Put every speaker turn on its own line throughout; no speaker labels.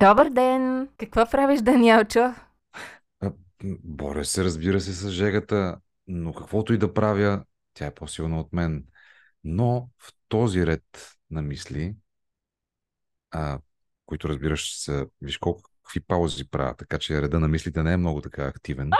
Добър ден! Какво правиш, Даниелчо?
Боря се, разбира се, с жегата, но каквото и да правя, тя е по-силна от мен. Но в този ред на мисли, а, които разбираш са, виж колко какви паузи правя, така че реда на мислите не е много така активен.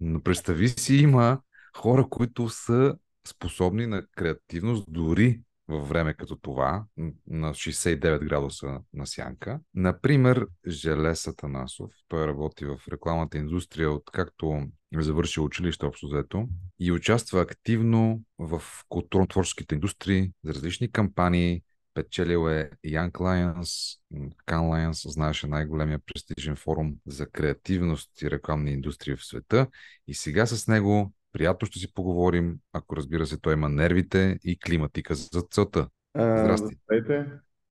Но представи си, има хора, които са способни на креативност дори във време като това, на 69 градуса на сянка. Например, Желес Атанасов. Той работи в рекламната индустрия, откакто е завършил училище общо взето и участва активно в културно-творческите индустрии за различни кампании, Печелил е Young Lions, Can Lions, знаеше най-големия престижен форум за креативност и рекламни индустрии в света. И сега с него приятно ще си поговорим, ако разбира се той има нервите и климатика за целта.
Здрасти.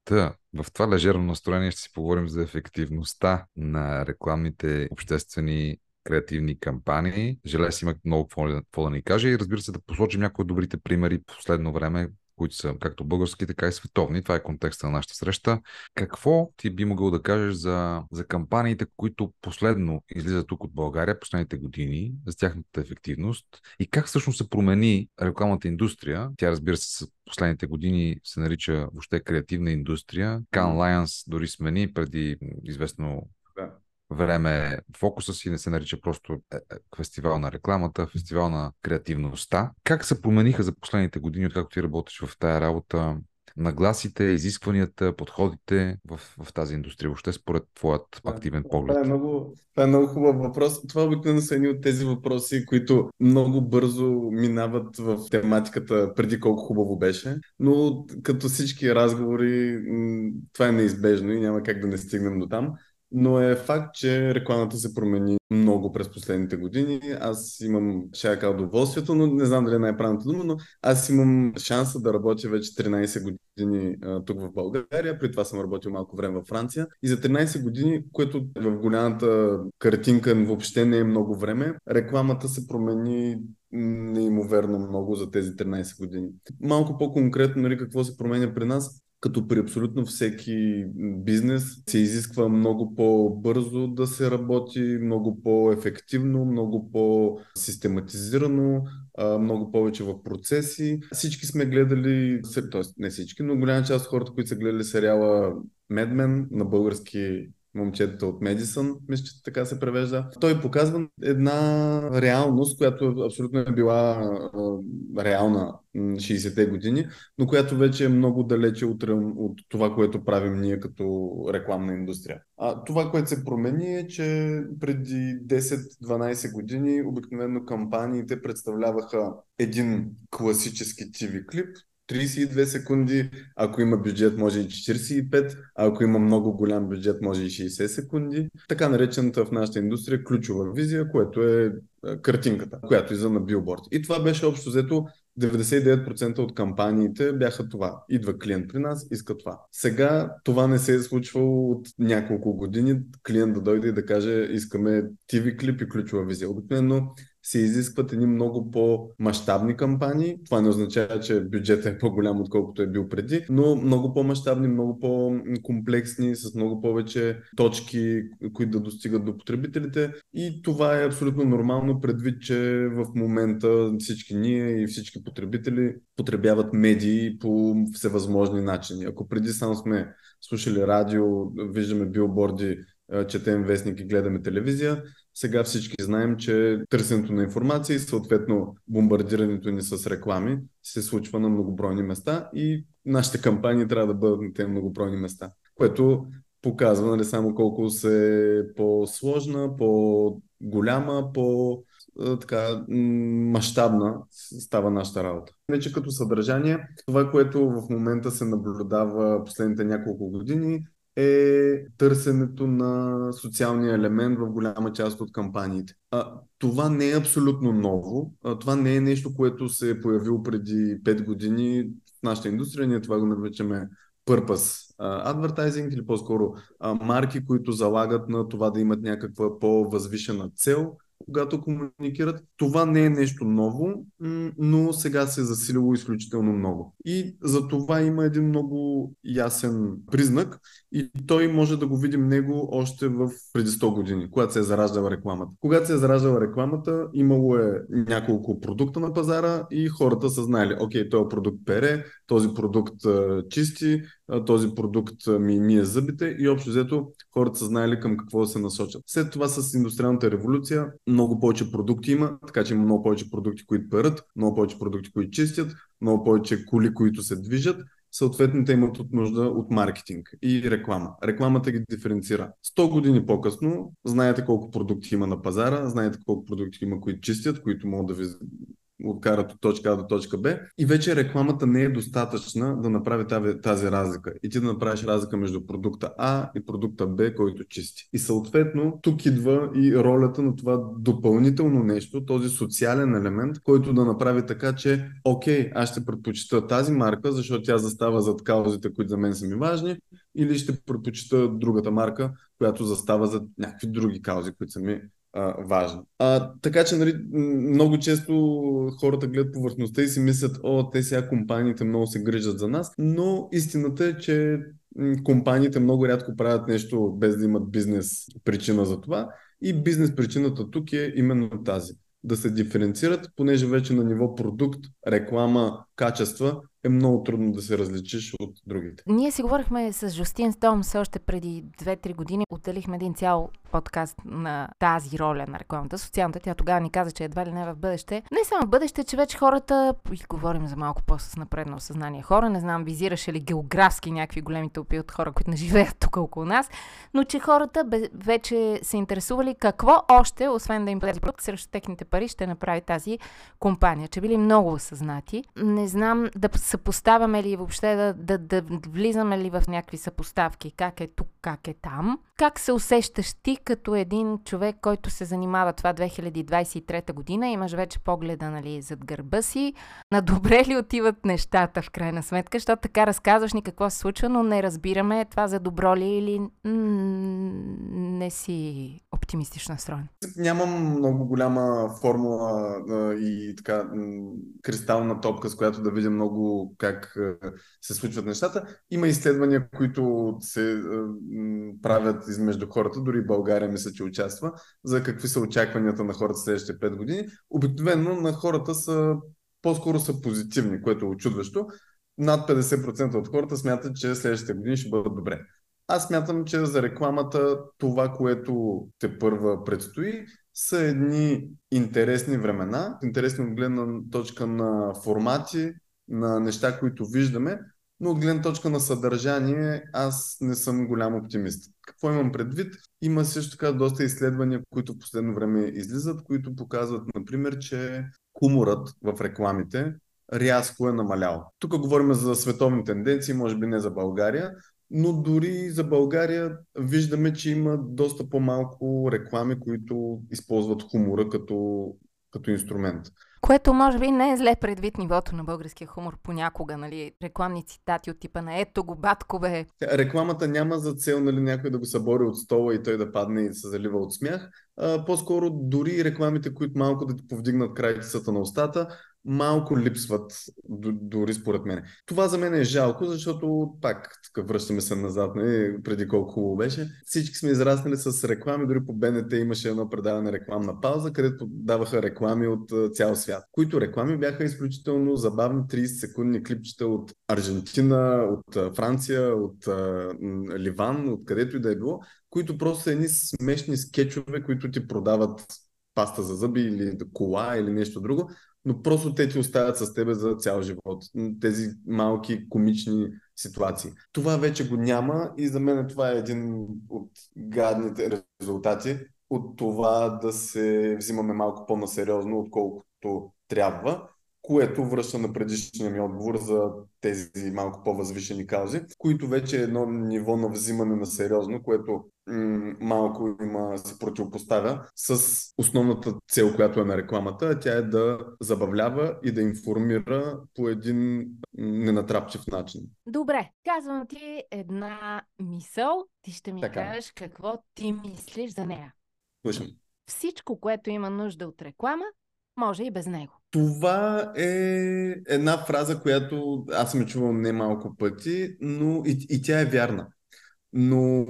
Та, в това лежерно настроение ще си поговорим за ефективността на рекламните обществени креативни кампании. Желез има много какво да ни каже и разбира се да посочим някои от добрите примери в последно време, които са както български, така и световни. Това е контекста на нашата среща. Какво ти би могъл да кажеш за, за кампаниите, които последно излизат тук от България последните години, за тяхната ефективност и как всъщност се промени рекламната индустрия? Тя, разбира се, с последните години се нарича въобще креативна индустрия. Can Lions дори смени преди известно време фокуса си не се нарича просто е, е, фестивал на рекламата, фестивал на креативността. Как се промениха за последните години, откакто ти работиш в тая работа, нагласите, изискванията, подходите в, в тази индустрия, въобще според твоят активен поглед?
Това е много, това е много хубав въпрос. Това обикновено са едни от тези въпроси, които много бързо минават в тематиката преди колко хубаво беше, но като всички разговори това е неизбежно и няма как да не стигнем до там. Но е факт, че рекламата се промени много през последните години. Аз имам, ще я удоволствието, но не знам дали е най-правилната дума, но аз имам шанса да работя вече 13 години а, тук в България. При това съм работил малко време във Франция. И за 13 години, което в голямата картинка въобще не е много време, рекламата се промени неимоверно много за тези 13 години. Малко по-конкретно, нали, какво се променя при нас? Като при абсолютно всеки бизнес се изисква много по-бързо да се работи, много по-ефективно, много по-систематизирано, много повече в процеси. Всички сме гледали, т.е. не всички, но голяма част от хората, които са гледали сериала Медмен на български момчетата от Медисън, мисля, че така се превежда. Той показва една реалност, която абсолютно е била реална 60-те години, но която вече е много далече от, от това, което правим ние като рекламна индустрия. А това, което се промени е, че преди 10-12 години обикновено кампаниите представляваха един класически TV клип, 32 секунди, ако има бюджет може и 45, а ако има много голям бюджет може и 60 секунди. Така наречената в нашата индустрия ключова визия, което е, картинката, която иза на билборд. И това беше общо взето 99% от кампаниите бяха това. Идва клиент при нас, иска това. Сега това не се е случвало от няколко години. Клиент да дойде и да каже, искаме TV клип и ключова визия. Обикновено се изискват едни много по-масштабни кампании. Това не означава, че бюджетът е по-голям, отколкото е бил преди, но много по-масштабни, много по-комплексни, с много повече точки, които да достигат до потребителите. И това е абсолютно нормално, предвид, че в момента всички ние и всички потребители потребяват медии по всевъзможни начини. Ако преди само сме слушали радио, виждаме билборди, четем вестник и гледаме телевизия, сега всички знаем, че търсенето на информация и съответно бомбардирането ни с реклами се случва на многобройни места и нашите кампании трябва да бъдат на тези многобройни места, което показва нали, само колко се е по-сложна, по-голяма, по така мащабна става нашата работа. Вече като съдържание, това, което в момента се наблюдава последните няколко години, е търсенето на социалния елемент в голяма част от кампаниите. А, това не е абсолютно ново. А, това не е нещо, което се е появило преди 5 години в нашата индустрия. Ние това го наричаме purpose advertising или по-скоро марки, които залагат на това да имат някаква по-възвишена цел когато комуникират. Това не е нещо ново, но сега се е засилило изключително много. И за това има един много ясен признак и той може да го видим него още в преди 100 години, когато се е зараждала рекламата. Когато се е зараждала рекламата, имало е няколко продукта на пазара и хората са знаели, окей, този продукт пере, този продукт чисти, този продукт ми мие зъбите и общо взето хората са знаели към какво да се насочат. След това с индустриалната революция много повече продукти има, така че има много повече продукти, които перат, много повече продукти, които чистят, много повече коли, които се движат съответно те имат от нужда от маркетинг и реклама. Рекламата ги диференцира. 100 години по-късно знаете колко продукти има на пазара, знаете колко продукти има, които чистят, които могат да ви откарат от точка А до точка Б и вече рекламата не е достатъчна да направи тази, тази разлика. И ти да направиш разлика между продукта А и продукта Б, който чисти. И съответно тук идва и ролята на това допълнително нещо, този социален елемент, който да направи така, че окей, аз ще предпочита тази марка, защото тя застава зад каузите, които за мен са ми важни, или ще предпочита другата марка, която застава за някакви други каузи, които са ми важно. А, така че нали, много често хората гледат повърхността и си мислят, о, те сега компаниите много се грижат за нас, но истината е, че компаниите много рядко правят нещо без да имат бизнес причина за това и бизнес причината тук е именно тази. Да се диференцират, понеже вече на ниво продукт, реклама, качества е много трудно да се различиш от другите.
Ние си говорихме с Жустин Стомс още преди 2-3 години. Отделихме един цял подкаст на тази роля на рекламата, социалната. Тя тогава ни каза, че едва ли не в бъдеще. Не само в бъдеще, че вече хората, и говорим за малко по-с напредно съзнание хора, не знам, визираше ли географски някакви големи тълпи от хора, които не живеят тук около нас, но че хората вече се интересували какво още, освен да им бъде продукт, срещу техните пари ще направи тази компания. Че били много осъзнати. Не знам да съпоставяме ли въобще, да, да, да влизаме ли в някакви съпоставки, как е тук, как е там. Как се усещаш ти като един човек, който се занимава това 2023 година? Имаш вече погледа нали, зад гърба си. На добре ли отиват нещата в крайна сметка? Защото така разказваш ни какво се случва, но не разбираме това за добро ли или не си оптимистично настроен.
Нямам много голяма формула а, и така кристална топка, с която да видя много как а, се случват нещата. Има изследвания, които се а, правят измежду хората, дори България мисля, че участва, за какви са очакванията на хората следващите 5 години. Обикновено на хората са по-скоро са позитивни, което е очудващо. Над 50% от хората смятат, че следващите години ще бъдат добре. Аз смятам, че за рекламата това, което те първа предстои, са едни интересни времена, интересни от гледна точка на формати, на неща, които виждаме, но от гледна точка на съдържание аз не съм голям оптимист. Какво имам предвид? Има също така доста изследвания, които в последно време излизат, които показват, например, че хуморът в рекламите рязко е намалял. Тук говорим за световни тенденции, може би не за България, но дори за България виждаме, че има доста по-малко реклами, които използват хумора като, като инструмент.
Което може би не е зле предвид нивото на българския хумор понякога, нали? Рекламни цитати от типа на ето го, баткове.
Рекламата няма за цел нали, някой да го събори от стола и той да падне и се залива от смях. По-скоро дори рекламите, които малко да ти повдигнат крайцата на устата, малко липсват, дори според мен. Това за мен е жалко, защото пак, тук връщаме се назад, не, преди колко хубаво беше. Всички сме израснали с реклами, дори по БНТ имаше едно предаване рекламна пауза, където даваха реклами от цял свят, които реклами бяха изключително забавни 30 секундни клипчета от Аржентина, от Франция, от Ливан, от където и да е било, които просто са едни смешни скетчове, които ти продават паста за зъби или кола или нещо друго, но просто те ти оставят с тебе за цял живот. Тези малки комични ситуации. Това вече го няма и за мен това е един от гадните резултати от това да се взимаме малко по-насериозно, отколкото трябва което връща на предишния ми отговор за тези малко по-възвишени каузи, които вече е едно ниво на взимане на сериозно, което м- малко има се противопоставя с основната цел, която е на рекламата, тя е да забавлява и да информира по един ненатрапчив начин.
Добре, казвам ти една мисъл, ти ще ми така. кажеш какво ти мислиш за нея.
Слушам.
всичко, което има нужда от реклама, може и без него.
Това е една фраза, която аз съм чувал немалко пъти, но и, и тя е вярна. Но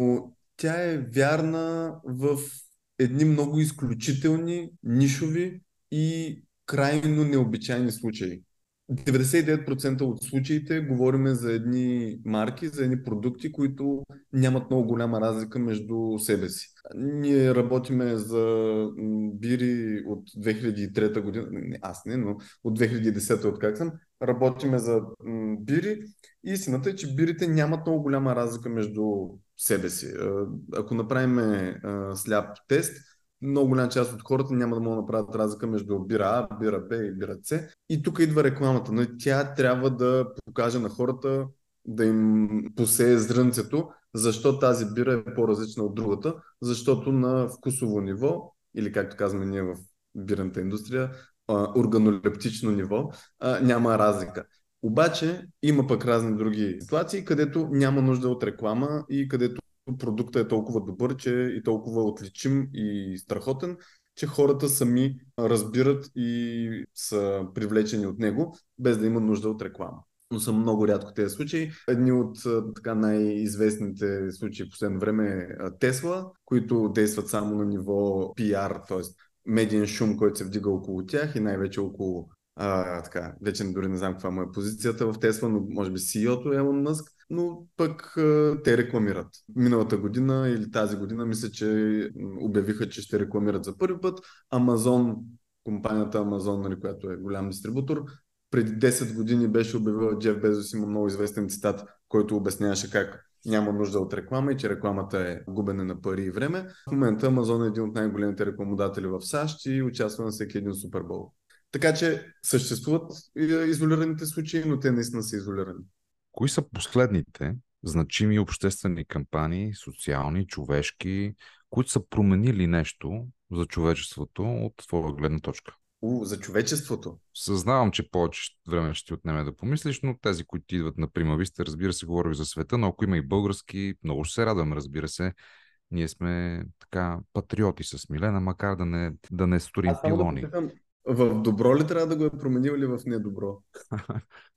тя е вярна в едни много изключителни, нишови и крайно необичайни случаи. 99% от случаите говорим за едни марки, за едни продукти, които нямат много голяма разлика между себе си. Ние работиме за бири от 2003 година, не, аз не, но от 2010 от как съм, работиме за бири истината е, че бирите нямат много голяма разлика между себе си. Ако направим сляп тест, много голяма част от хората няма да могат да направят разлика между бира А, бира Б и бира С. И тук идва рекламата. Но тя трябва да покаже на хората, да им посее зрънцето, защо тази бира е по-различна от другата, защото на вкусово ниво, или както казваме ние в бирната индустрия, органолептично ниво, няма разлика. Обаче има пък разни други ситуации, където няма нужда от реклама и където продукта е толкова добър, че и толкова отличим и страхотен, че хората сами разбират и са привлечени от него, без да има нужда от реклама. Но са много рядко тези случаи. Едни от така най-известните случаи в последно време е Тесла, които действат само на ниво PR, т.е. медиен шум, който се вдига около тях и най-вече около а, така, вече дори не знам каква му е позицията в Тесла, но може би CEO-то Елон Мъск, но пък те рекламират. Миналата година или тази година мисля, че обявиха, че ще рекламират за първи път. Амазон, компанията Амазон, нали, която е голям дистрибутор, преди 10 години беше обявила Джеф Безос, има много известен цитат, който обясняваше как няма нужда от реклама и че рекламата е губене на пари и време. В момента Амазон е един от най-големите рекламодатели в САЩ и участва на всеки един Супербол. Така че съществуват изолираните случаи, но те наистина са изолирани.
Кои са последните значими обществени кампании, социални, човешки, които са променили нещо за човечеството от твоя гледна точка?
У, за човечеството.
Съзнавам, че повече време ще ти отнеме да помислиш, но тези, които идват на Прима Виста, разбира се, говорих за света, но ако има и български, много ще се радвам, разбира се. Ние сме така патриоти с Милена, макар да не, да не сторим пилони. Да
в добро ли трябва да го е променил или в недобро?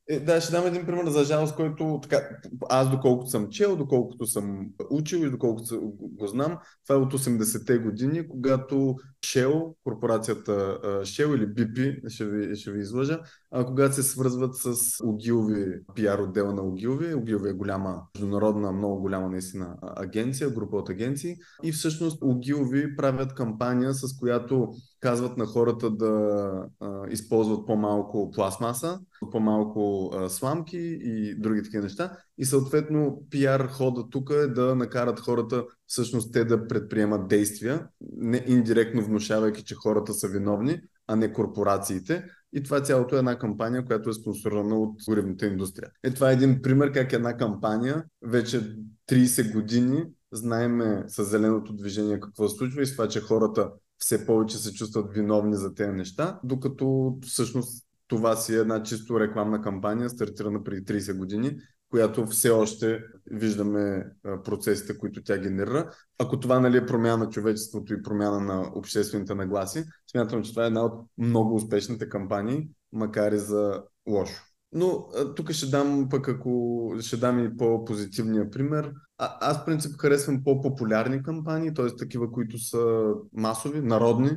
Е, да, ще дам един пример за жалост, който така, аз доколкото съм чел, доколкото съм учил и доколкото го знам, това е от 80-те години, когато Shell, корпорацията Shell или BP, ще ви, ще ви излъжа, а, когато се свързват с Огилви, пиар отдела на Огилви. Огилви е голяма, международна, много голяма наистина агенция, група от агенции. И всъщност Огилви правят кампания, с която казват на хората да а, използват по-малко пластмаса, по-малко а, сламки и други такива неща. И съответно пиар хода тук е да накарат хората всъщност те да предприемат действия, не индиректно внушавайки, че хората са виновни, а не корпорациите. И това цялото е една кампания, която е спонсорирана от горивната индустрия. Е, това е един пример как една кампания вече 30 години знаеме с зеленото движение какво се случва и с това, че хората все повече се чувстват виновни за тези неща, докато всъщност това си е една чисто рекламна кампания, стартирана преди 30 години, която все още виждаме процесите, които тя генерира. Ако това нали, е промяна на човечеството и промяна на обществените нагласи, смятам, че това е една от много успешните кампании, макар и за лошо. Но тук ще дам пък ако ще дам и по-позитивния пример. А, аз принцип харесвам по-популярни кампании, т.е. такива, които са масови, народни,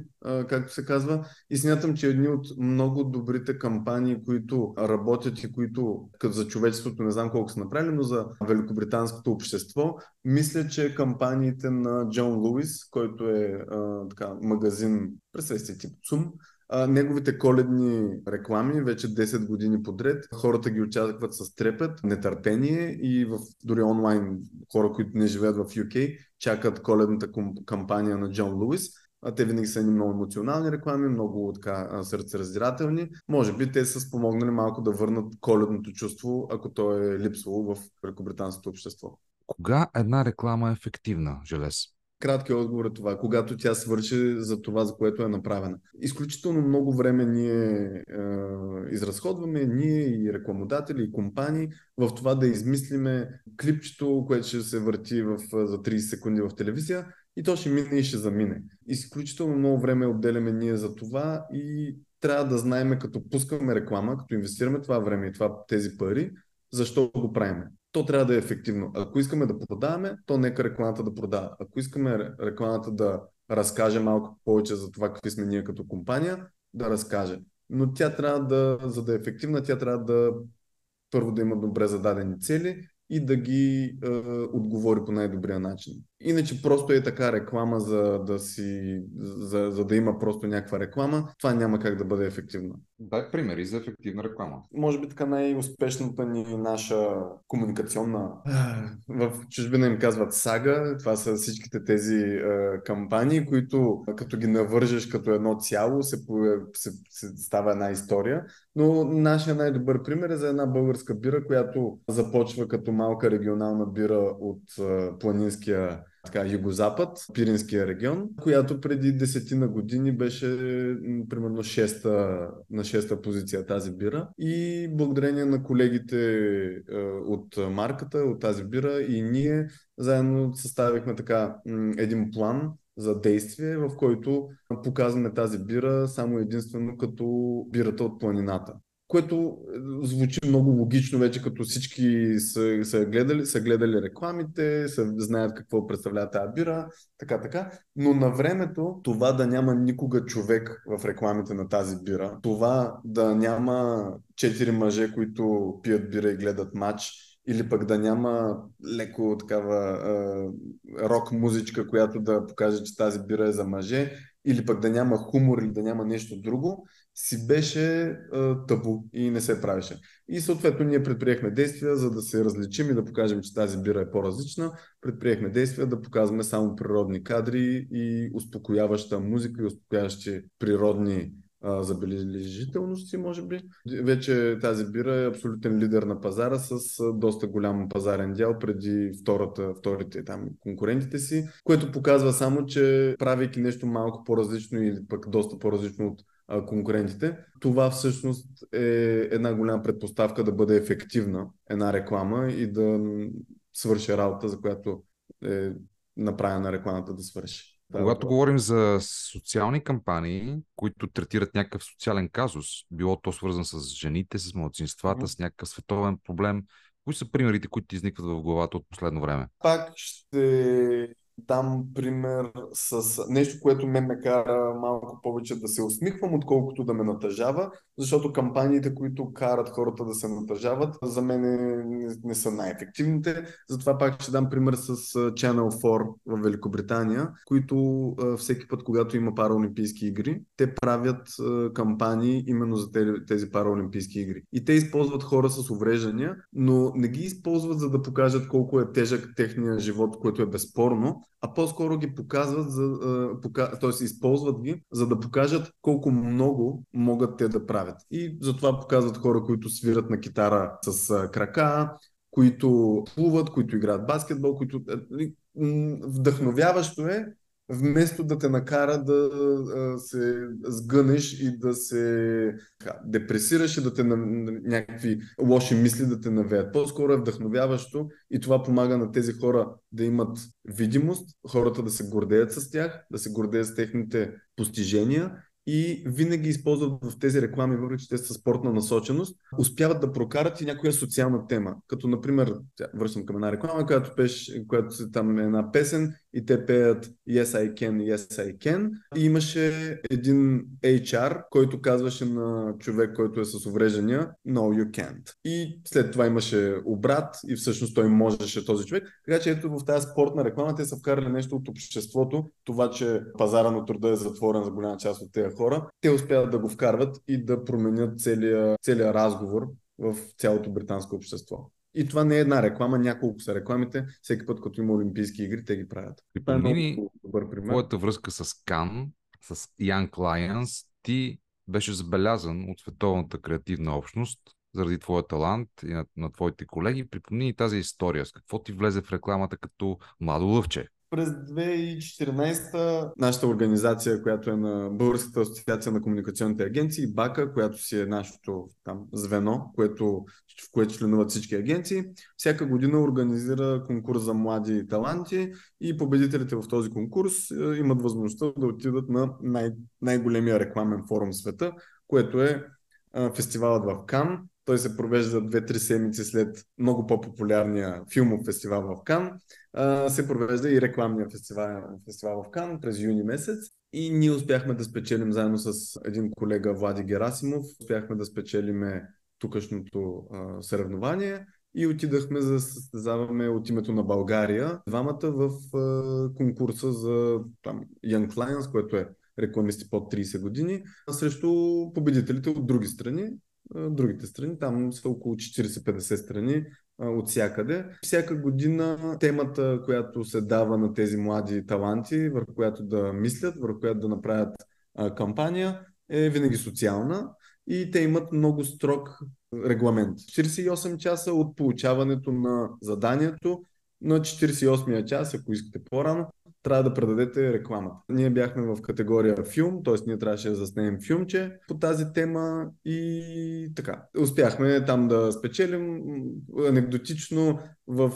както се казва. И смятам, че едни от много добрите кампании, които работят и които за човечеството не знам колко са направили, но за великобританското общество, мисля, че кампаниите на Джон Луис, който е а, така, магазин, представете тип ЦУМ, а, неговите коледни реклами вече 10 години подред. Хората ги очакват с трепет, нетърпение и в дори онлайн хора, които не живеят в UK, чакат коледната кампания на Джон Луис. А те винаги са едни много емоционални реклами, много така сърцераздирателни. Може би те са спомогнали малко да върнат коледното чувство, ако то е липсвало в великобританското общество.
Кога една реклама е ефективна, Желез?
Краткият отговор е това, когато тя свърши за това, за което е направена. Изключително много време ние е, изразходваме, ние и рекламодатели, и компании, в това да измислиме клипчето, което ще се върти в, за 30 секунди в телевизия и то ще мине и ще замине. Изключително много време отделяме ние за това и трябва да знаем, като пускаме реклама, като инвестираме това време и това, тези пари, защо го правим. То трябва да е ефективно. Ако искаме да продаваме, то нека рекламата да продава. Ако искаме рекламата да разкаже малко повече за това какви сме ние като компания, да разкаже. Но тя трябва да, за да е ефективна, тя трябва да първо да има добре зададени цели и да ги е, отговори по най-добрия начин. Иначе просто е така реклама, за да, си, за, за да има просто някаква реклама, това няма как да бъде ефективно.
Дай примери за ефективна реклама.
Може би така най-успешната ни наша комуникационна в чужбина им казват сага. Това са всичките тези е, кампании, които като ги навържеш като едно цяло се, се, се става една история. Но нашия най-добър пример е за една българска бира, която започва като малка регионална бира от е, планинския така, югозапад, Пиринския регион, която преди десетина години беше примерно шеста, на шеста позиция тази бира. И благодарение на колегите е, от марката, от тази бира и ние заедно съставихме така един план за действие, в който показваме тази бира само единствено като бирата от планината което е, звучи много логично вече, като всички са, са, гледали, са гледали рекламите, са, знаят какво представлява тази бира, така, така. Но на времето това да няма никога човек в рекламите на тази бира, това да няма четири мъже, които пият бира и гледат матч, или пък да няма леко такава е, рок музичка, която да покаже, че тази бира е за мъже, или пък да няма хумор или да няма нещо друго, си беше а, табу и не се правеше. И съответно ние предприехме действия, за да се различим и да покажем, че тази бира е по-различна. Предприехме действия да показваме само природни кадри и успокояваща музика и успокояващи природни а, забележителности, може би. Вече тази бира е абсолютен лидер на пазара с доста голям пазарен дял преди втората, вторите там конкурентите си, което показва само, че правейки нещо малко по-различно или пък доста по-различно от конкурентите. Това всъщност е една голяма предпоставка да бъде ефективна една реклама и да свърши работа, за която е направена рекламата да свърши.
Когато да, говорим за социални кампании, които третират някакъв социален казус, било то свързан с жените, с младсинствата, mm-hmm. с някакъв световен проблем, кои са примерите, които ти изникват в главата от последно време?
Пак ще дам пример с нещо, което ме ме кара малко повече да се усмихвам, отколкото да ме натъжава, защото кампаниите, които карат хората да се натъжават, за мен не, не са най-ефективните. Затова пак ще дам пример с Channel 4 в Великобритания, които всеки път, когато има параолимпийски игри, те правят кампании именно за тези параолимпийски игри. И те използват хора с увреждания, но не ги използват за да покажат колко е тежък техния живот, което е безспорно, а по-скоро ги показват, за, т.е. използват ги, за да покажат колко много могат те да правят. И затова показват хора, които свират на китара с крака, които плуват, които играят баскетбол, които вдъхновяващо е вместо да те накара да се сгънеш и да се ха, депресираш и да те на, някакви лоши мисли да те навеят. По-скоро е вдъхновяващо и това помага на тези хора да имат видимост, хората да се гордеят с тях, да се гордеят с техните постижения и винаги използват в тези реклами, въпреки че те са спортна насоченост, успяват да прокарат и някоя социална тема. Като, например, връщам към една реклама, която, пеш, която там е една песен и те пеят Yes I can, Yes I can. И имаше един HR, който казваше на човек, който е с увреждания No you can't. И след това имаше обрат и всъщност той можеше този човек. Така че ето в тази спортна реклама те са вкарали нещо от обществото, това, че пазара на труда е затворен за голяма част от тези хора. Те успяват да го вкарват и да променят целия, целия разговор в цялото британско общество. И това не е една реклама, няколко са рекламите. Всеки път, като има Олимпийски игри, те ги правят.
Припомни ми твоята връзка с Кан, с Young Lions. Ти беше забелязан от световната креативна общност заради твоя талант и на, на твоите колеги. Припомни ни тази история. С какво ти влезе в рекламата като младо лъвче?
През 2014 нашата организация, която е на Българската асоциация на комуникационните агенции, БАКА, която си е нашето там звено, което, в което членуват всички агенции, всяка година организира конкурс за млади таланти и победителите в този конкурс е, имат възможността да отидат на най- най-големия рекламен форум в света, което е фестивалът в Кан, той се провежда 2-3 седмици след много по-популярния филмов фестивал в Кан. се провежда и рекламния фестивал, фестивал в Кан през юни месец. И ние успяхме да спечелим заедно с един колега Влади Герасимов. Успяхме да спечелим тукашното съревнование и отидахме за състезаваме от името на България двамата в конкурса за там, Young Clients, което е рекламисти под 30 години, срещу победителите от други страни другите страни. Там са около 40-50 страни от всякъде. Всяка година темата, която се дава на тези млади таланти, върху която да мислят, върху която да направят кампания, е винаги социална и те имат много строг регламент. 48 часа от получаването на заданието на 48-я час, ако искате по-рано, трябва да предадете рекламата. Ние бяхме в категория филм, т.е. ние трябваше да заснемем филмче по тази тема и така. Успяхме там да спечелим. Анекдотично в,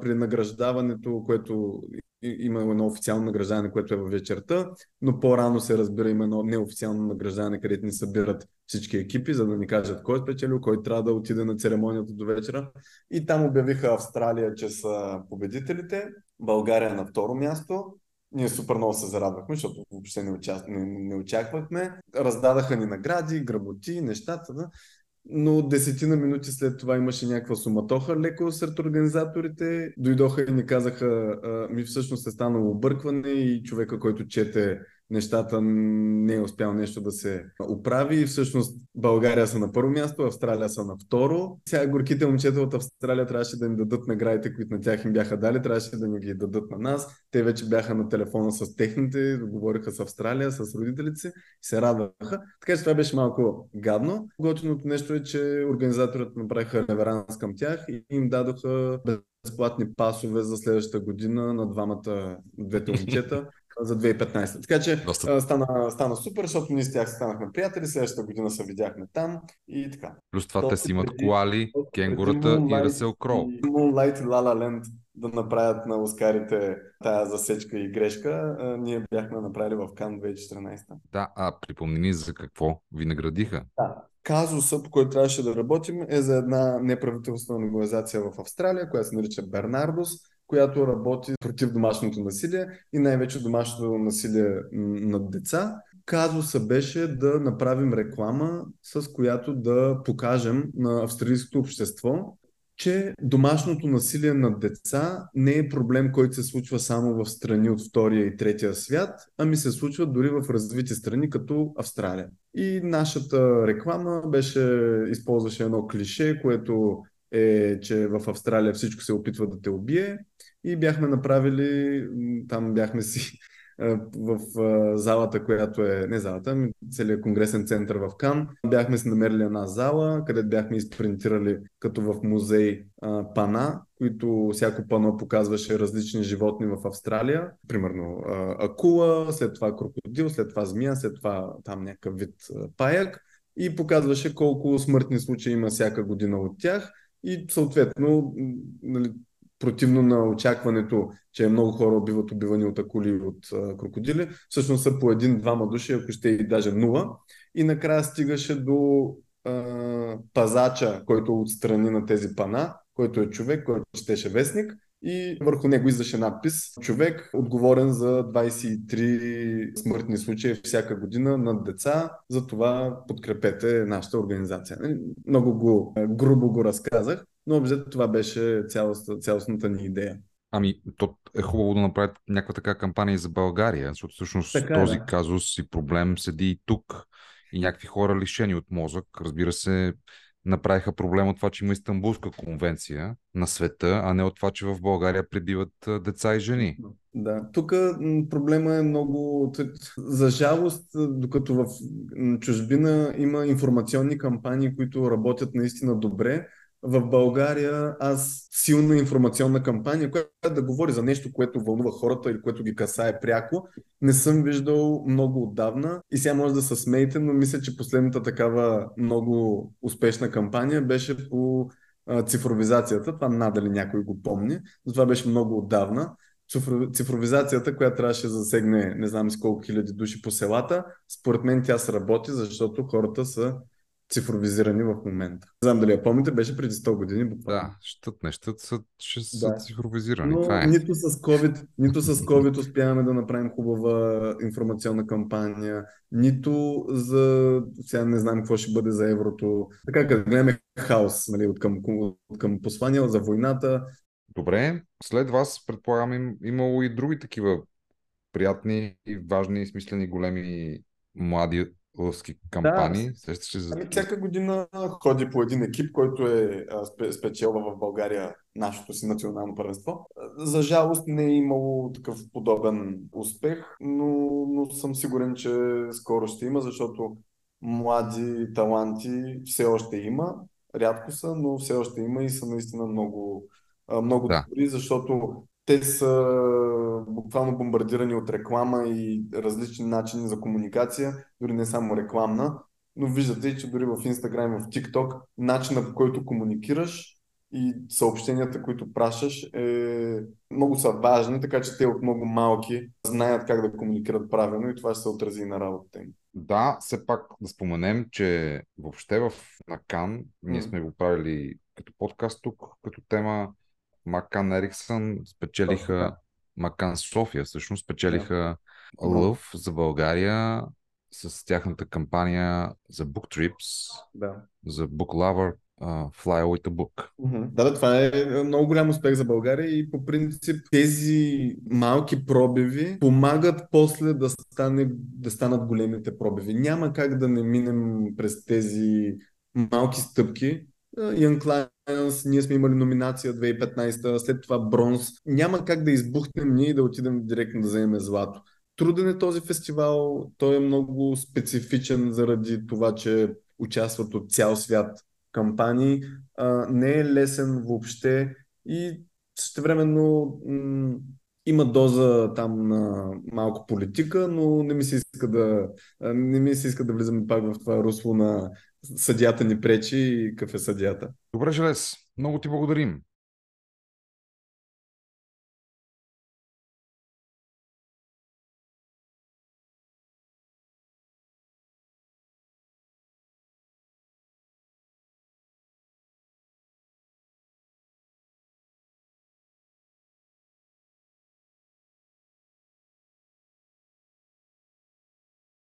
при награждаването, което има едно официално награждане, което е във вечерта, но по-рано се разбира има едно неофициално награждане, където ни събират всички екипи, за да ни кажат кой е спечелил, кой трябва да отиде на церемонията до вечера. И там обявиха Австралия, че са победителите, България на второ място. Ние супер много се зарадвахме, защото въобще не, участ... не, не очаквахме. Раздадаха ни награди, грамоти, нещата. Да? но десетина минути след това имаше някаква суматоха леко сред организаторите. Дойдоха и ни казаха, ми всъщност е станало объркване и човека, който чете нещата не е успял нещо да се оправи. Всъщност България са на първо място, Австралия са на второ. Сега горките момчета от Австралия трябваше да им дадат наградите, които на тях им бяха дали, трябваше да ни ги дадат на нас. Те вече бяха на телефона с техните, говориха с Австралия, с родителите си се радваха. Така че това беше малко гадно. Готиното нещо е, че организаторът направиха реверанс към тях и им дадоха безплатни пасове за следващата година на двамата, двете момчета за 2015. Така че Доста... стана, стана супер, защото ние с тях станахме приятели, следващата година се видяхме там и така.
Плюс това те си имат коали, кенгурата и Ръсел Кроу.
Moonlight и La La Land да направят на Оскарите тая засечка и грешка, а, ние бяхме направили в Кан 2014.
Да, а припомни ни за какво ви наградиха.
Да. Казуса, по който трябваше да работим, е за една неправителствена организация в Австралия, която се нарича Бернардос която работи против домашното насилие и най-вече домашното насилие над деца. Казуса беше да направим реклама, с която да покажем на австралийското общество, че домашното насилие над деца не е проблем, който се случва само в страни от втория и третия свят, ами се случва дори в развити страни като Австралия. И нашата реклама беше, използваше едно клише, което е, че в Австралия всичко се опитва да те убие и бяхме направили, там бяхме си в залата, която е, не залата, ами целият конгресен център в Кан. Бяхме си намерили една зала, където бяхме изпринтирали като в музей пана, които всяко пано показваше различни животни в Австралия. Примерно акула, след това крокодил, след това змия, след това там някакъв вид паяк и показваше колко смъртни случаи има всяка година от тях и съответно нали, противно на очакването, че много хора убиват убивани от акули и от а, крокодили, всъщност са по един-двама души, ако ще и даже нула. И накрая стигаше до а, пазача, който е отстрани на тези пана, който е човек, който четеше вестник и върху него издаше надпис човек отговорен за 23 смъртни случаи всяка година над деца, за това подкрепете нашата организация. Нали, много го, грубо го разказах, но обзе това беше цялост, цялостната ни идея.
Ами, то е хубаво да направят някаква така кампания и за България, защото всъщност така, е, този да. казус и проблем седи и тук. И някакви хора лишени от мозък, разбира се, направиха проблем от това, че има Истанбулска конвенция на света, а не от това, че в България прибиват деца и жени.
Да, тук проблема е много... За жалост, докато в чужбина има информационни кампании, които работят наистина добре, в България аз силна информационна кампания, която да говори за нещо, което вълнува хората или което ги касае пряко, не съм виждал много отдавна. И сега може да се смеете, но мисля, че последната такава много успешна кампания беше по цифровизацията. Това надали някой го помни, но това беше много отдавна цифровизацията, която трябваше да засегне не знам с колко хиляди души по селата, според мен тя се работи, защото хората са цифровизирани в момента. Не знам дали я помните, беше преди 100 години.
Буквално. Да, щът нещата са, ще са да. цифровизирани.
Но
Това е.
нито с, COVID, нито с COVID успяваме да направим хубава информационна кампания, нито за... Сега не знам какво ще бъде за еврото. Така, като гледаме хаос нали, от, към, от към послания за войната.
Добре, след вас предполагам им, имало и други такива приятни и важни, смислени, големи млади лъвски кампании? Да. Сещаш за...
Ами, всяка година ходи по един екип, който е спечелва в България нашето си национално първенство. За жалост не е имало такъв подобен успех, но, но съм сигурен, че скоро ще има, защото млади таланти все още има. Рядко са, но все още има и са наистина много, много да. добри, защото те са буквално бомбардирани от реклама и различни начини за комуникация, дори не само рекламна, но виждате, че дори в Instagram и в TikTok начинът по който комуникираш и съобщенията, които пращаш, е... много са важни, така че те от много малки знаят как да комуникират правилно и това ще се отрази на работата им.
Да, все пак да споменем, че въобще в Накан ние сме го правили като подкаст тук, като тема Макан Ериксън спечелиха, Макан София всъщност спечелиха да. Лъв за България с тяхната кампания за Book Trips,
да.
за Book Lover, uh, Fly with a Book.
Да, да, това е много голям успех за България и по принцип тези малки пробиви помагат после да, стане, да станат големите пробиви. Няма как да не минем през тези малки стъпки, Young Lions, ние сме имали номинация 2015, след това бронз. Няма как да избухнем ние и да отидем директно да вземем злато. Труден е този фестивал, той е много специфичен заради това, че участват от цял свят кампании. А, не е лесен въобще и същевременно м- има доза там на малко политика, но не ми се иска да, не ми се иска да влизаме пак в това русло на съдята ни пречи и какъв е съдята.
Добре, Желез. Много ти благодарим.